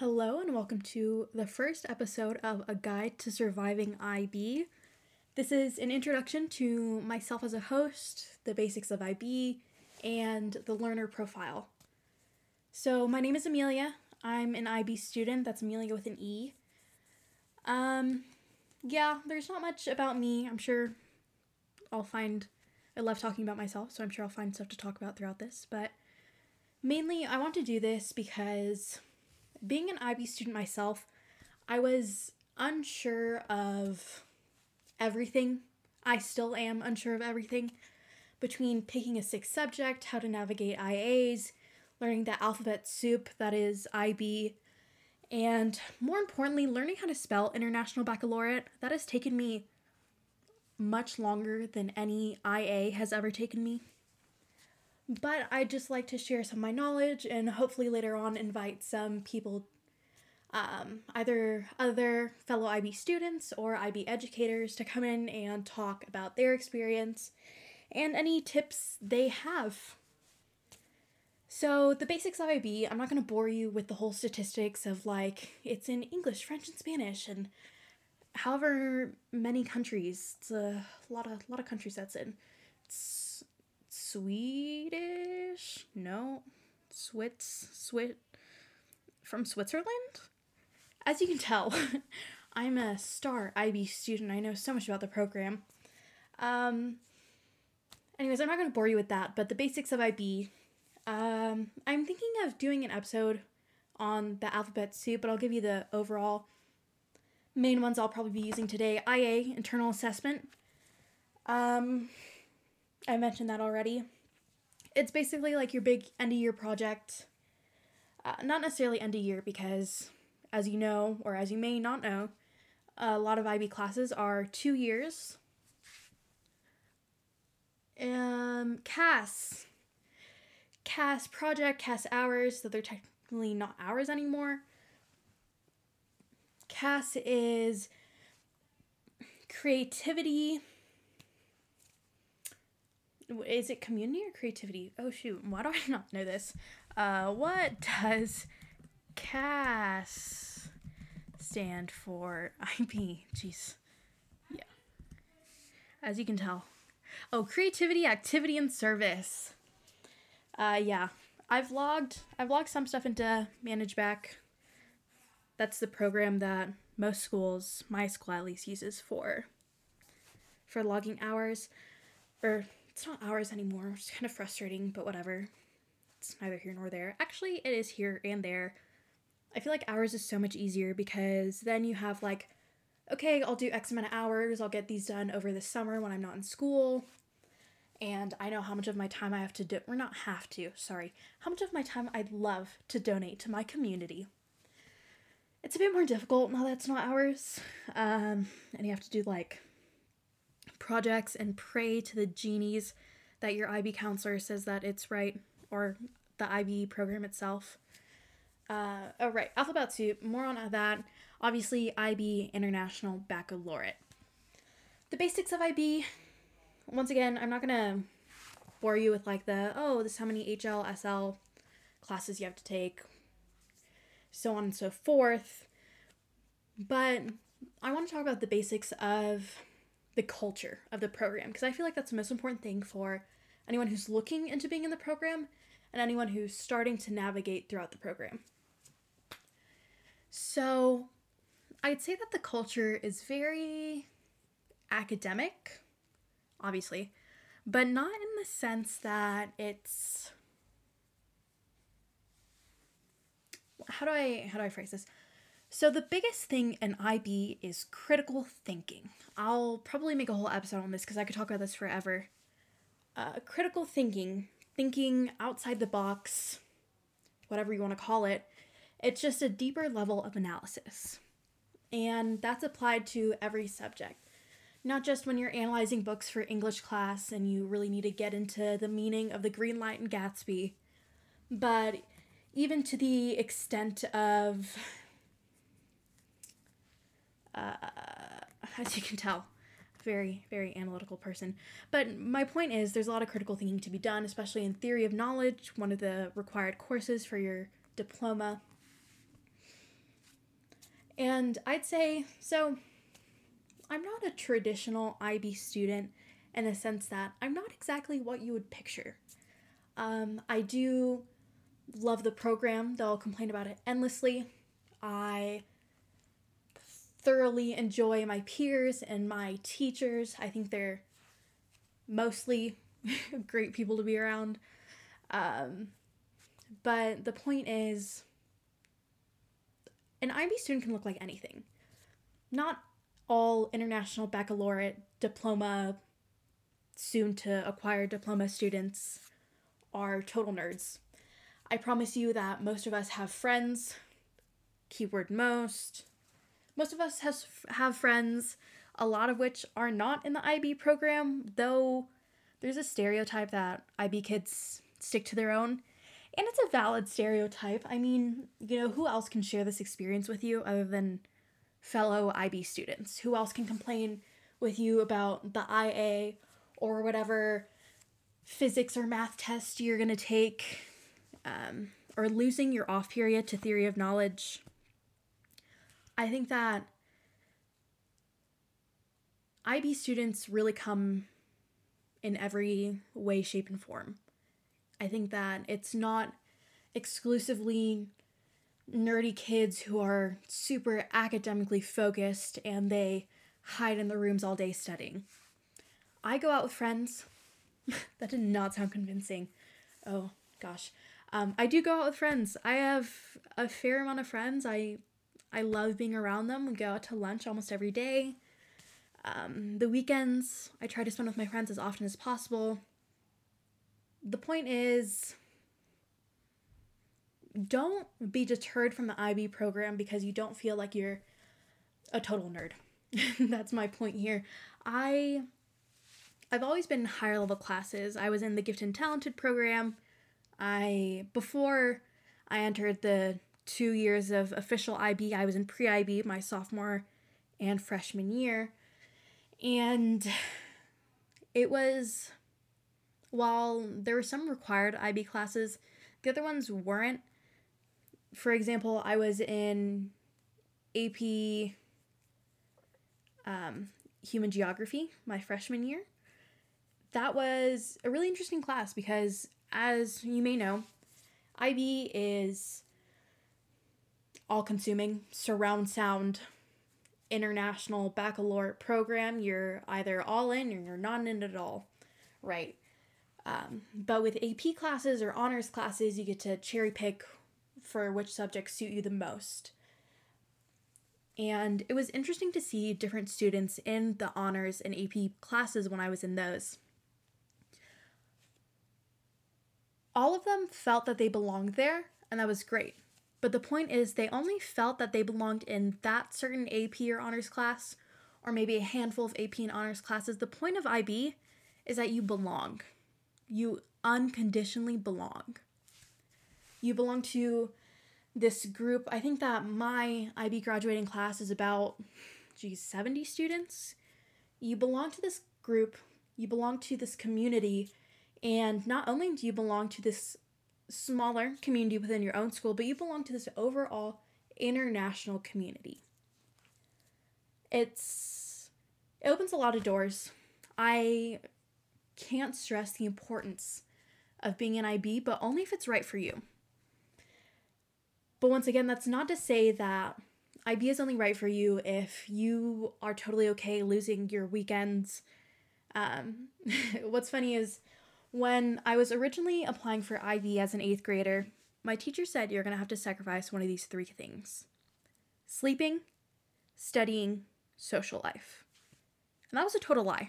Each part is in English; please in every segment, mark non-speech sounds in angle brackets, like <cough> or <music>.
Hello, and welcome to the first episode of A Guide to Surviving IB. This is an introduction to myself as a host, the basics of IB, and the learner profile. So, my name is Amelia. I'm an IB student. That's Amelia with an E. Um, yeah, there's not much about me. I'm sure I'll find. I love talking about myself, so I'm sure I'll find stuff to talk about throughout this. But mainly, I want to do this because being an IB student myself, I was unsure of everything. I still am unsure of everything between picking a sixth subject, how to navigate IAs, learning the alphabet soup that is IB, and more importantly, learning how to spell International Baccalaureate. That has taken me much longer than any IA has ever taken me. But I'd just like to share some of my knowledge and hopefully later on invite some people, um, either other fellow IB students or IB educators, to come in and talk about their experience and any tips they have. So, the basics of IB, I'm not going to bore you with the whole statistics of like it's in English, French, and Spanish, and however many countries. It's a lot of lot of countries that's in. It's Swedish? No. Swiss Swit from Switzerland? As you can tell, <laughs> I'm a star IB student. I know so much about the program. Um anyways, I'm not going to bore you with that, but the basics of IB. Um I'm thinking of doing an episode on the alphabet soup, but I'll give you the overall main ones I'll probably be using today. IA, internal assessment. Um I mentioned that already. It's basically like your big end of year project. Uh, not necessarily end of year because, as you know, or as you may not know, a lot of IB classes are two years. Um, CAS. CAS project, CAS hours, so they're technically not hours anymore. CAS is creativity, is it community or creativity? Oh shoot, why do I <laughs> not know this? Uh, what does CAS stand for? <laughs> IB, jeez. Yeah. As you can tell. Oh, creativity, activity, and service. Uh, yeah. I've logged I've logged some stuff into ManageBac. That's the program that most schools, my school at least, uses for for logging hours or it's not ours anymore. It's kind of frustrating, but whatever. It's neither here nor there. Actually, it is here and there. I feel like ours is so much easier because then you have like, okay, I'll do X amount of hours. I'll get these done over the summer when I'm not in school. And I know how much of my time I have to do, or not have to, sorry, how much of my time I'd love to donate to my community. It's a bit more difficult now that it's not ours. Um, and you have to do like projects and pray to the genies that your IB counselor says that it's right or the IB program itself. Uh, oh, right, Alphabet Soup, more on that. Obviously, IB International Baccalaureate. The basics of IB, once again, I'm not gonna bore you with like the, oh, this is how many HL, SL classes you have to take, so on and so forth. But I want to talk about the basics of the culture of the program because I feel like that's the most important thing for anyone who's looking into being in the program and anyone who's starting to navigate throughout the program. So, I'd say that the culture is very academic, obviously, but not in the sense that it's how do I how do I phrase this? So, the biggest thing in IB is critical thinking. I'll probably make a whole episode on this because I could talk about this forever. Uh, critical thinking, thinking outside the box, whatever you want to call it, it's just a deeper level of analysis. And that's applied to every subject. Not just when you're analyzing books for English class and you really need to get into the meaning of the Green Light in Gatsby, but even to the extent of uh, <laughs> as you can tell, very, very analytical person. But my point is, there's a lot of critical thinking to be done, especially in theory of knowledge, one of the required courses for your diploma. And I'd say, so I'm not a traditional IB student in the sense that I'm not exactly what you would picture. Um, I do love the program, though I'll complain about it endlessly. I thoroughly enjoy my peers and my teachers. I think they're mostly <laughs> great people to be around. Um, but the point is, an IB student can look like anything. Not all international baccalaureate diploma, soon to acquire diploma students are total nerds. I promise you that most of us have friends, keyword most. Most of us has, have friends, a lot of which are not in the IB program, though there's a stereotype that IB kids stick to their own. And it's a valid stereotype. I mean, you know, who else can share this experience with you other than fellow IB students? Who else can complain with you about the IA or whatever physics or math test you're going to take? Um, or losing your off period to theory of knowledge. I think that IB students really come in every way, shape, and form. I think that it's not exclusively nerdy kids who are super academically focused and they hide in their rooms all day studying. I go out with friends. <laughs> that did not sound convincing. Oh gosh. Um, I do go out with friends. I have a fair amount of friends. I I love being around them. We go out to lunch almost every day. Um, the weekends, I try to spend with my friends as often as possible. The point is, don't be deterred from the IB program because you don't feel like you're a total nerd. <laughs> That's my point here. I I've always been in higher level classes. I was in the gifted and talented program. I before I entered the 2 years of official IB, I was in pre-IB my sophomore and freshman year. And it was, while there were some required IB classes, the other ones weren't. For example, I was in AP um, Human Geography my freshman year. That was a really interesting class because, as you may know, IB is all consuming surround sound international baccalaureate program, you're either all in or you're not in at all, right? Um, but with AP classes or honors classes, you get to cherry pick for which subjects suit you the most. And it was interesting to see different students in the honors and AP classes when I was in those. All of them felt that they belonged there, and that was great. But the point is, they only felt that they belonged in that certain AP or honors class, or maybe a handful of AP and honors classes. The point of IB is that you belong. You unconditionally belong. You belong to this group. I think that my IB graduating class is about, geez, 70 students. You belong to this group, you belong to this community, and not only do you belong to this smaller community within your own school, but you belong to this overall international community. It's it opens a lot of doors. I can't stress the importance of being an IB, but only if it's right for you. But once again, that's not to say that IB is only right for you if you are totally okay losing your weekends. Um, <laughs> what's funny is when I was originally applying for IB as an eighth grader, my teacher said you're going to have to sacrifice one of these three things sleeping, studying, social life. And that was a total lie.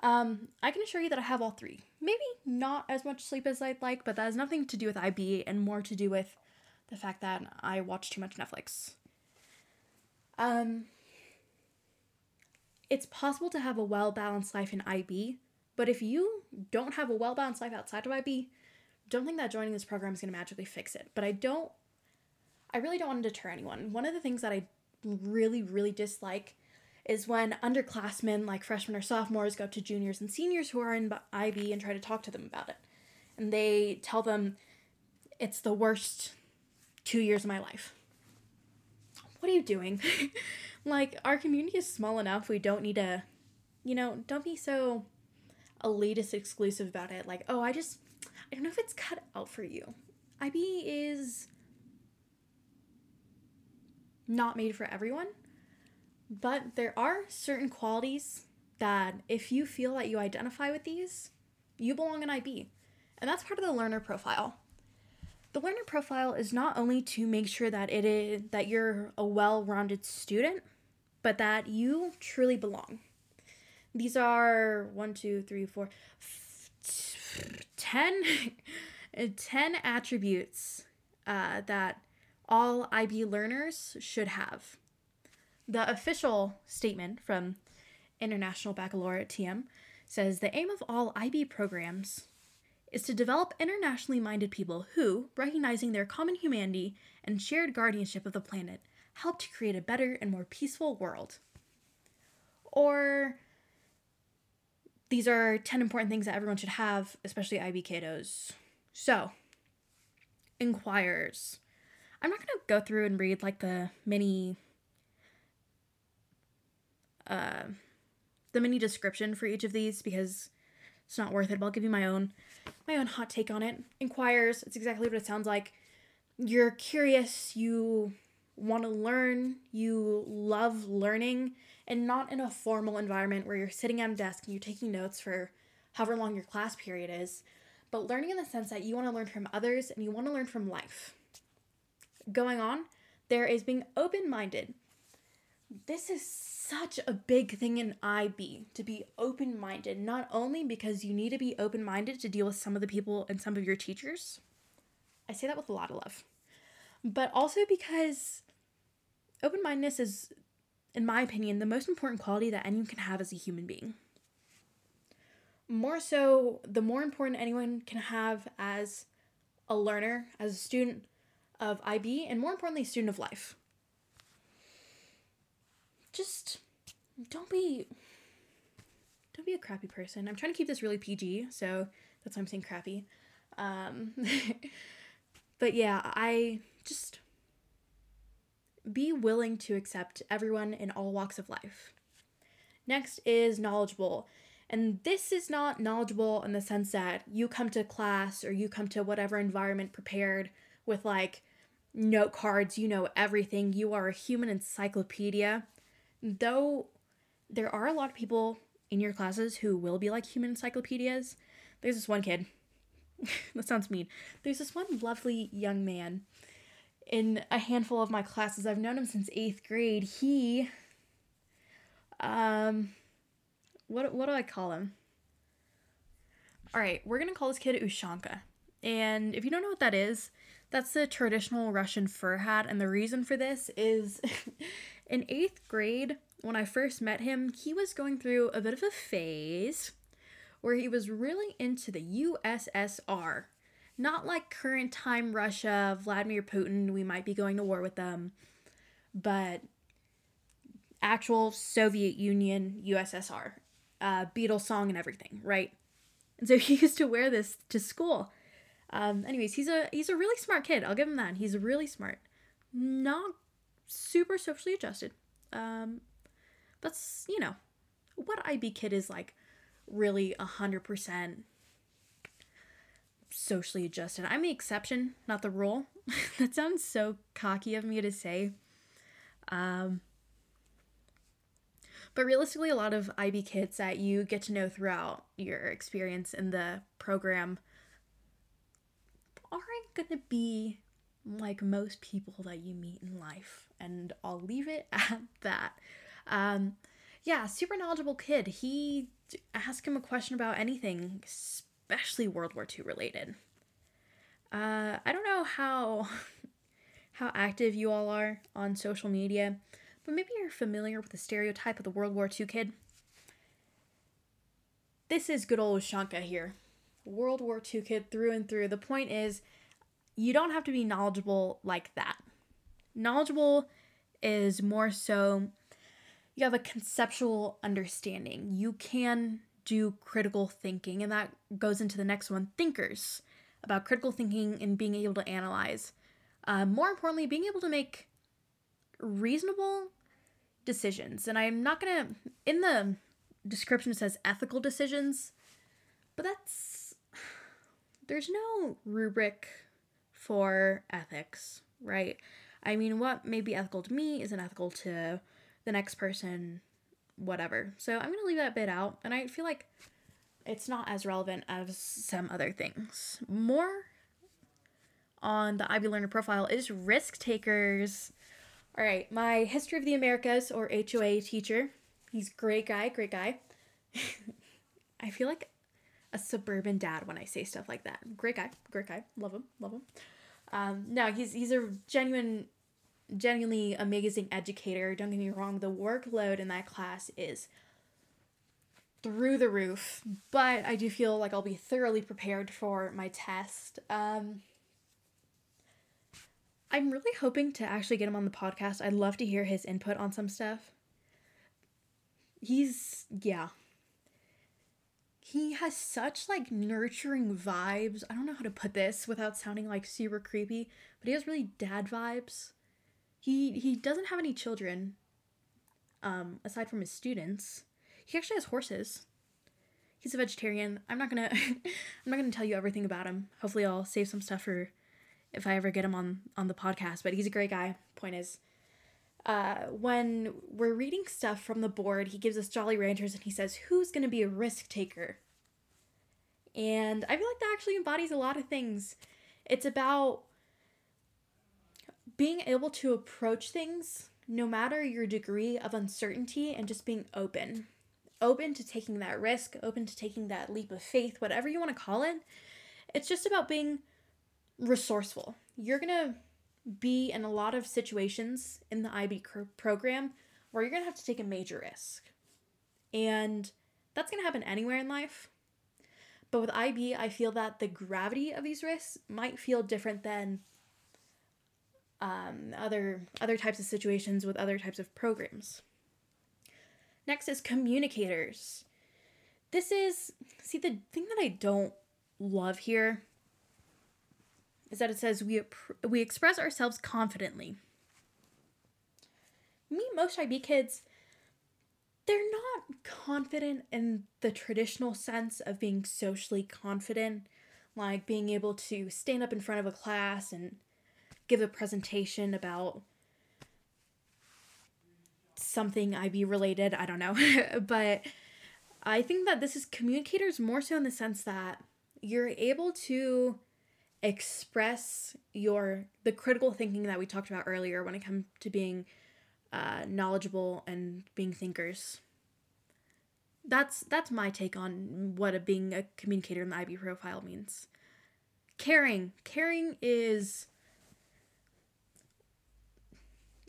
Um, I can assure you that I have all three. Maybe not as much sleep as I'd like, but that has nothing to do with IB and more to do with the fact that I watch too much Netflix. Um, it's possible to have a well balanced life in IB but if you don't have a well balanced life outside of IB, don't think that joining this program is going to magically fix it. But I don't, I really don't want to deter anyone. One of the things that I really, really dislike is when underclassmen, like freshmen or sophomores, go up to juniors and seniors who are in IB and try to talk to them about it. And they tell them it's the worst two years of my life. What are you doing? <laughs> like, our community is small enough. We don't need to, you know, don't be so elitist exclusive about it. Like, oh, I just, I don't know if it's cut out for you. IB is not made for everyone, but there are certain qualities that if you feel that you identify with these, you belong in IB. And that's part of the learner profile. The learner profile is not only to make sure that it is that you're a well-rounded student, but that you truly belong. These are one, two, three, four, ten, <laughs> ten attributes uh, that all IB learners should have. The official statement from International Baccalaureate TM says the aim of all IB programs is to develop internationally minded people who, recognizing their common humanity and shared guardianship of the planet, help to create a better and more peaceful world. Or these are 10 important things that everyone should have, especially IB kiddos. So, inquirers. I'm not going to go through and read like the mini uh the mini description for each of these because it's not worth it. But I'll give you my own my own hot take on it. Inquirers, it's exactly what it sounds like. You're curious, you want to learn, you love learning, and not in a formal environment where you're sitting at a desk and you're taking notes for however long your class period is, but learning in the sense that you want to learn from others and you want to learn from life. Going on, there is being open minded. This is such a big thing in IB to be open minded, not only because you need to be open minded to deal with some of the people and some of your teachers. I say that with a lot of love. But also because open mindedness is, in my opinion, the most important quality that anyone can have as a human being. More so, the more important anyone can have as a learner, as a student of IB, and more importantly, student of life just don't be don't be a crappy person. I'm trying to keep this really PG, so that's why I'm saying crappy. Um, <laughs> but yeah, I just be willing to accept everyone in all walks of life. Next is knowledgeable. And this is not knowledgeable in the sense that you come to class or you come to whatever environment prepared with like note cards, you know everything, you are a human encyclopedia though there are a lot of people in your classes who will be like human encyclopedias, there's this one kid. <laughs> that sounds mean. There's this one lovely young man in a handful of my classes. I've known him since eighth grade. He, um, what what do I call him? All right, we're gonna call this kid Ushanka. And if you don't know what that is, that's the traditional Russian fur hat. And the reason for this is <laughs> In eighth grade, when I first met him, he was going through a bit of a phase where he was really into the USSR. Not like current time Russia, Vladimir Putin, we might be going to war with them, but actual Soviet Union, USSR, uh, Beatles song and everything, right? And so <laughs> he used to wear this to school. Um, anyways, he's a he's a really smart kid. I'll give him that. He's really smart. Not super socially adjusted. Um, that's, you know, what IB kid is like really 100% socially adjusted. I'm the exception, not the rule. <laughs> that sounds so cocky of me to say. Um, but realistically, a lot of IB kids that you get to know throughout your experience in the program aren't going to be like most people that you meet in life. And I'll leave it <laughs> at that. Um, yeah, super knowledgeable kid. He asked him a question about anything, especially World War II related. Uh, I don't know how <laughs> how active you all are on social media, but maybe you're familiar with the stereotype of the World War II kid. This is good old Shanka here. World War II kid through and through. The point is, you don't have to be knowledgeable like that. Knowledgeable is more so you have a conceptual understanding. You can do critical thinking, and that goes into the next one thinkers about critical thinking and being able to analyze. Uh, more importantly, being able to make reasonable decisions. And I'm not to, in the description, it says ethical decisions, but that's, there's no rubric for ethics, right? I mean, what may be ethical to me isn't ethical to the next person, whatever. So I'm going to leave that bit out. And I feel like it's not as relevant as some other things. More on the IB Learner profile is risk takers. All right, my History of the Americas or HOA teacher. He's great guy, great guy. <laughs> I feel like a suburban dad when I say stuff like that. Great guy, great guy. Love him, love him. Um, no, he's he's a genuine, genuinely amazing educator. Don't get me wrong. The workload in that class is through the roof, but I do feel like I'll be thoroughly prepared for my test. Um, I'm really hoping to actually get him on the podcast. I'd love to hear his input on some stuff. He's, yeah. He has such like nurturing vibes. I don't know how to put this without sounding like super creepy, but he has really dad vibes. He he doesn't have any children um aside from his students. He actually has horses. He's a vegetarian. I'm not to <laughs> I'm not to tell you everything about him. Hopefully I'll save some stuff for if I ever get him on on the podcast. But he's a great guy. Point is, uh, when we're reading stuff from the board, he gives us Jolly Ranchers and he says, "Who's to be a risk taker?" And I feel like that actually embodies a lot of things. It's about being able to approach things no matter your degree of uncertainty and just being open. Open to taking that risk, open to taking that leap of faith, whatever you want to call it. It's just about being resourceful. You're going to be in a lot of situations in the IB program where you're going to have to take a major risk. And that's going to happen anywhere in life. But with IB, I feel that the gravity of these risks might feel different than um, other other types of situations with other types of programs. Next is communicators. This is see the thing that I don't love here is that it says we we express ourselves confidently. Me, most IB kids, they're not confident in the traditional sense of being socially confident, like being able to stand up in front of a class and give a presentation about something IB related. I don't know. <laughs> but I think that this is communicators more so in the sense that you're able to express your the critical thinking that we talked about earlier when it comes to being uh, knowledgeable and being thinkers. That's that's my take on what a, being a communicator in the IB profile means. Caring, caring is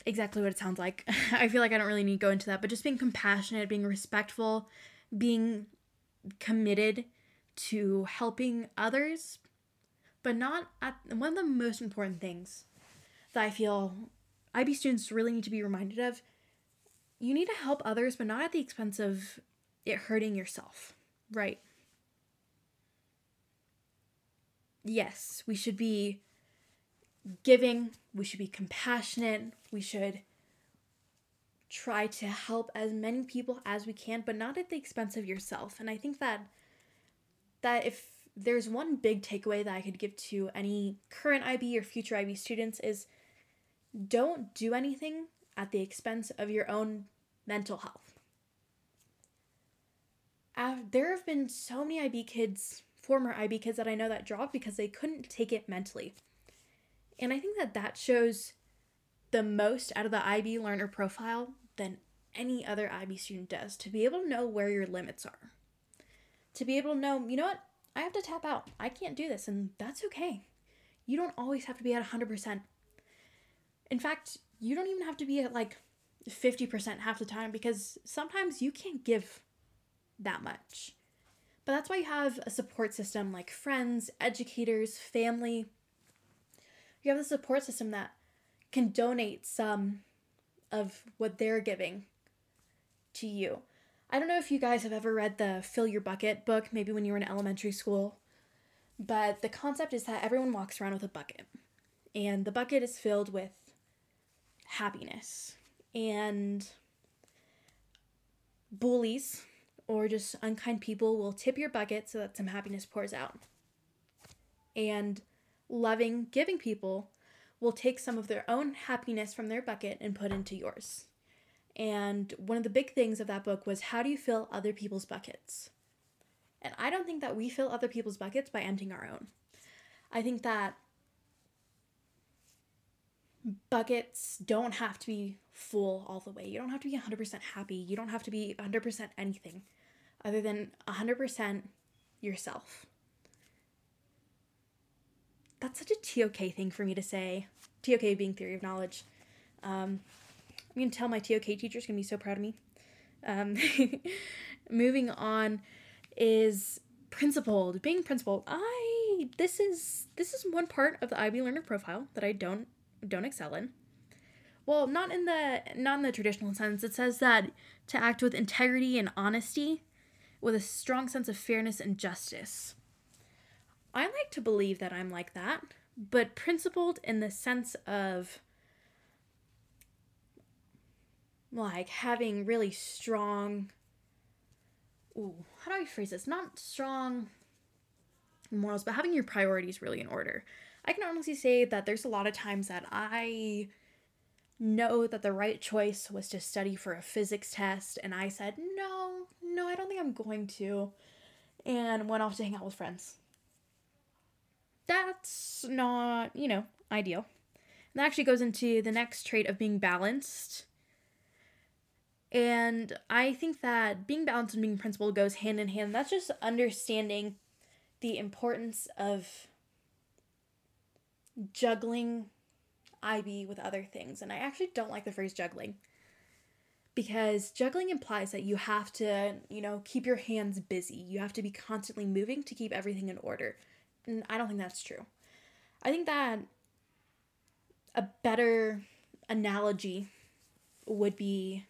exactly what it sounds like. <laughs> I feel like I don't really need to go into that, but just being compassionate, being respectful, being committed to helping others, but not at one of the most important things that I feel IB students really need to be reminded of. You need to help others, but not at the expense of it hurting yourself, right? Yes, we should be giving, we should be compassionate, we should try to help as many people as we can, but not at the expense of yourself. And I think that that if there's one big takeaway that I could give to any current IB or future IB students is don't do anything at the expense of your own mental health. There have been so many IB kids, former IB kids that I know that dropped because they couldn't take it mentally. And I think that that shows the most out of the IB learner profile than any other IB student does to be able to know where your limits are. To be able to know, you know what, I have to tap out. I can't do this, and that's okay. You don't always have to be at 100%. In fact, you don't even have to be at like 50% half the time because sometimes you can't give that much. But that's why you have a support system like friends, educators, family, you have the support system that can donate some of what they're giving to you. I don't know if you guys have ever read the Fill Your Bucket book, maybe when you were in elementary school, but the concept is that everyone walks around with a bucket, and the bucket is filled with happiness. And bullies or just unkind people will tip your bucket so that some happiness pours out. And loving, giving people will take some of their own happiness from their bucket and put into yours. And one of the big things of that book was how do you fill other people's buckets? And I don't think that we fill other people's buckets by emptying our own. I think that buckets don't have to be full all the way. You don't have to be 100% happy. You don't have to be 100% anything other than 100% yourself. That's such a TOK thing for me to say. TOK being theory of knowledge. Um, I'm to tell my TOK teacher's to be so proud of me. Um, <laughs> moving on is principled. Being principled, I this is this is one part of the IB learner profile that I don't don't excel in. Well, not in the not in the traditional sense. It says that to act with integrity and honesty, with a strong sense of fairness and justice. I like to believe that I'm like that, but principled in the sense of like having really strong ooh, how do I phrase this? Not strong morals, but having your priorities really in order. I can honestly say that there's a lot of times that I know that the right choice was to study for a physics test, and I said, no, no, I don't think I'm going to, and went off to hang out with friends. That's not, you know, ideal. And that actually goes into the next trait of being balanced. And I think that being balanced and being principled goes hand in hand. That's just understanding the importance of juggling IB with other things. And I actually don't like the phrase juggling because juggling implies that you have to, you know, keep your hands busy. You have to be constantly moving to keep everything in order. I don't think that's true. I think that a better analogy would be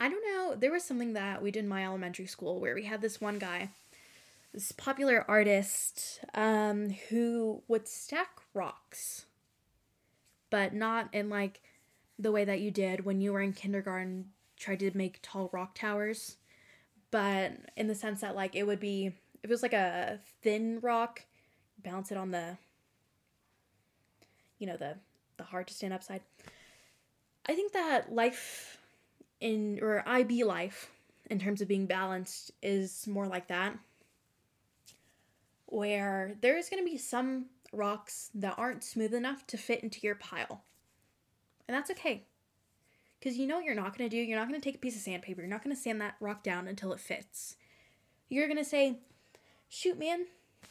I don't know, there was something that we did in my elementary school where we had this one guy this popular artist um, who would stack rocks, but not in like the way that you did when you were in kindergarten, tried to make tall rock towers, but in the sense that like it would be, if it was like a thin rock, balance it on the, you know, the the hard to stand up side. I think that life in or IB life in terms of being balanced is more like that where there's going to be some rocks that aren't smooth enough to fit into your pile. And that's okay. Because you know what you're not going to do? You're not going to take a piece of sandpaper. You're not going to sand that rock down until it fits. You're going to say, shoot, man,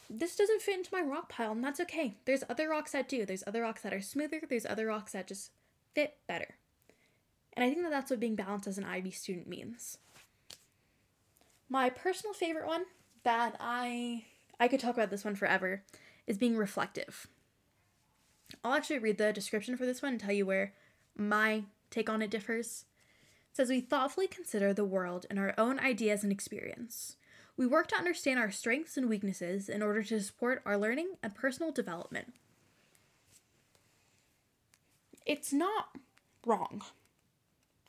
this doesn't fit into my rock pile, and that's okay. There's other rocks that do. There's other rocks that are smoother. There's other rocks that just fit better. And I think that that's what being balanced as an IB student means. My personal favorite one that I I could talk about this one forever, is being reflective. I'll actually read the description for this one and tell you where my take on it differs. It says we thoughtfully consider the world and our own ideas and experience. We work to understand our strengths and weaknesses in order to support our learning and personal development. It's not wrong.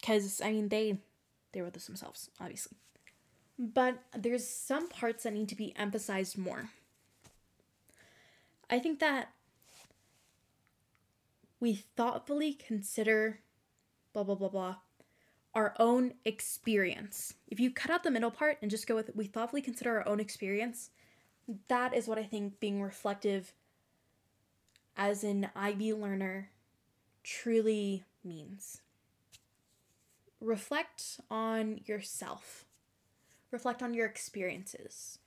Cuz I mean they they wrote this themselves, obviously but there's some parts that need to be emphasized more. I think that we thoughtfully consider blah blah blah blah our own experience. If you cut out the middle part and just go with we thoughtfully consider our own experience, that is what I think being reflective as an IB learner truly means. Reflect on yourself Reflect on your experiences.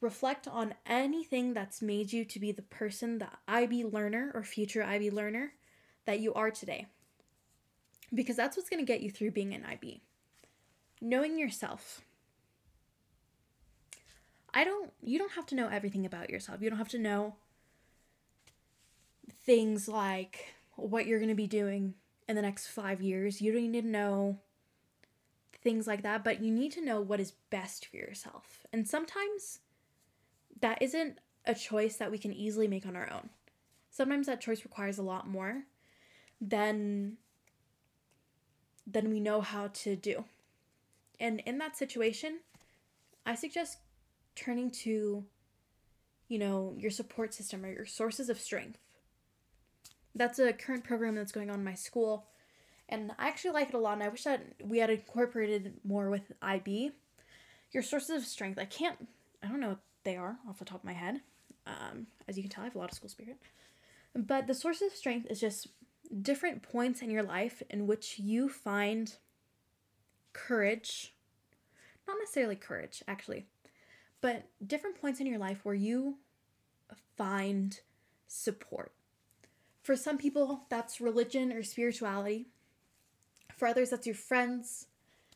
Reflect on anything that's made you to be the person, the IB learner or future IB learner that you are today. Because that's what's going to get you through being an IB. Knowing yourself. I don't, you don't have to know everything about yourself. You don't have to know things like what you're going to be doing in the next five years. You don't need to know things like that, but you need to know what is best for yourself. And sometimes that isn't a choice that we can easily make on our own. sometimes that choice requires a lot more than than we know how to do. And in that situation, I suggest turning to you know, your support system or your sources of strength. That's a current program that's going on in my school, and I actually like it a lot. And I wish that we had incorporated more with IB. Your sources of strength. I can't. I don't know what they are off the top of my head. Um, as you can tell, I have a lot of school spirit. But the sources of strength is just different points in your life in which you find courage. Not necessarily courage, actually, but different points in your life where you find support. For some people, that's religion or spirituality. For others, that's your friends,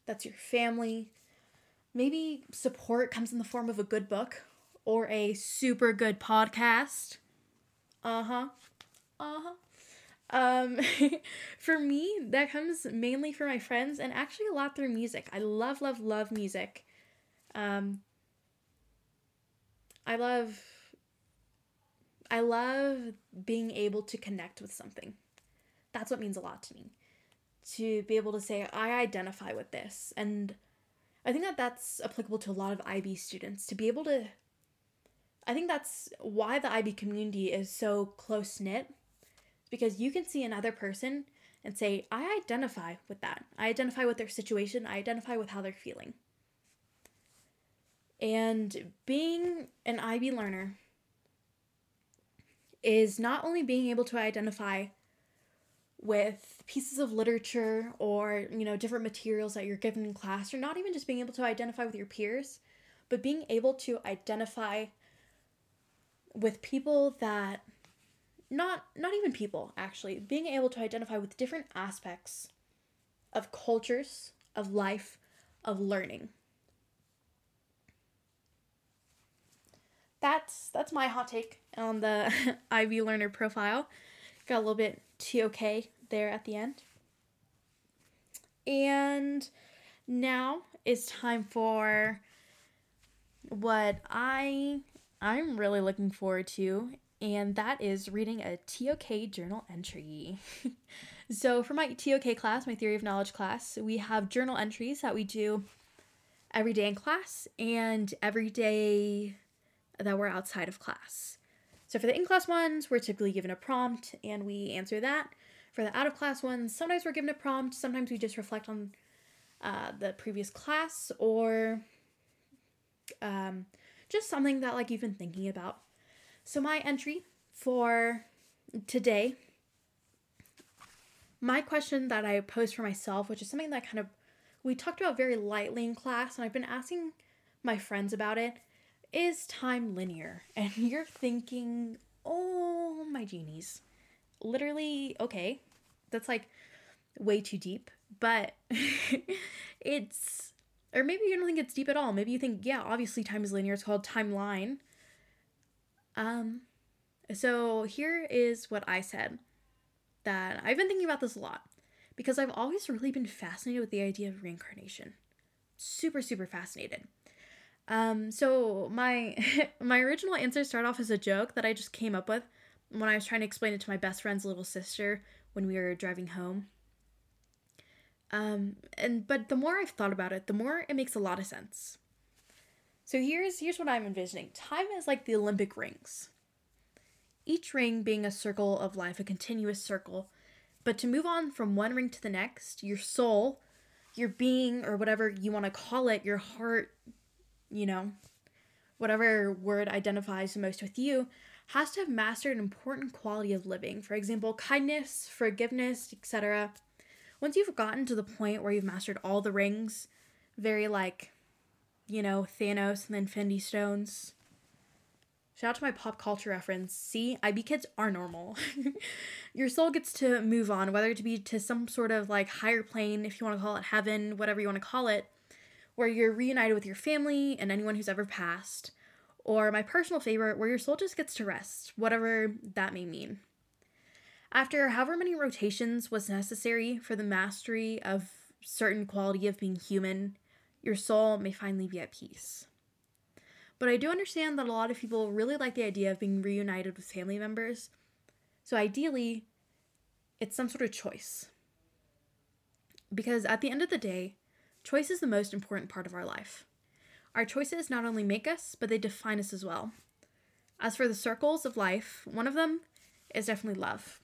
that's your family. Maybe support comes in the form of a good book or a super good podcast. Uh huh. Uh huh. Um, <laughs> for me, that comes mainly for my friends and actually a lot through music. I love, love, love music. Um, I love I love being able to connect with something. That's what means a lot to me. To be able to say I identify with this and I think that that's applicable to a lot of IB students to be able to I think that's why the IB community is so close knit because you can see another person and say I identify with that. I identify with their situation, I identify with how they're feeling. And being an IB learner is not only being able to identify with pieces of literature or, you know, different materials that you're given in class, or not even just being able to identify with your peers, but being able to identify with people that not not even people actually being able to identify with different aspects of cultures of life of learning that's that's my hot take on the <laughs> IB learner profile. Got a little bit TOK there at the end. And now it's time for what I I'm really looking forward to and that is reading a TOK journal entry. <laughs> so for my TOK class, my theory of knowledge class, we have journal entries that we do every day in class and every day that we're outside of class. So for the in class ones, we're typically given a prompt and we answer that. For the out of class ones, sometimes we're given a prompt, sometimes we just reflect on uh, the previous class or um, just something that like you've been thinking about. So my entry for today, my question that I posed for myself, which is something that kind of we talked about very lightly in class, and I've been asking my friends about it, is time linear? <laughs> And you're thinking, oh, my genies. Literally, okay, that's like way too deep, but <laughs> it's, or maybe you don't think it's deep at all. Maybe you think, yeah, obviously time is linear. It's called timeline. Um, so here is what I said that I've been thinking about this a lot because I've always really been fascinated with the idea of reincarnation. Super, super fascinated. Um, so my <laughs> my original answer started off as a joke that I just came up with when I was trying to explain it to my best friend's little sister when we were driving home. Um, and but the more I've thought about it, the more it makes a lot of sense. So here's here's what I'm envisioning. Time is like the Olympic rings. Each ring being a circle of life, a continuous circle. But to move on from one ring to the next, your soul, your being, or whatever you want to call it, your heart, you know, whatever word identifies the most with you, has to have mastered an important quality of living. For example, kindness, forgiveness, etc. Once you've gotten to the point where you've mastered all the rings, very like, you know, Thanos and then Infinity Stones. Shout out to my pop culture reference. See, IB kids are normal. <laughs> Your soul gets to move on, whether it be to some sort of like higher plane, if you want to call it heaven, whatever you want to call it, where you're reunited with your family and anyone who's ever passed, or my personal favorite, where your soul just gets to rest, whatever that may mean. After however many rotations was necessary for the mastery of certain quality of being human, your soul may finally be at peace. But I do understand that a lot of people really like the idea of being reunited with family members. So ideally, it's some sort of choice. Because at the end of the day, choice is the most important part of our life. Our choices not only make us, but they define us as well. As for the circles of life, one of them is definitely love.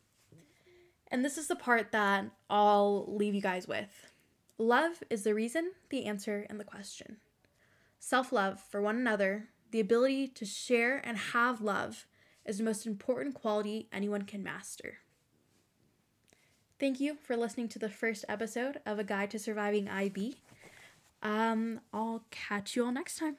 And this is the part that I'll leave you guys with. Love is the reason, the answer, and the question. Self love for one another, the ability to share and have love, is the most important quality anyone can master. Thank you for listening to the first episode of A Guide to Surviving IB. Um, I'll catch you all next time.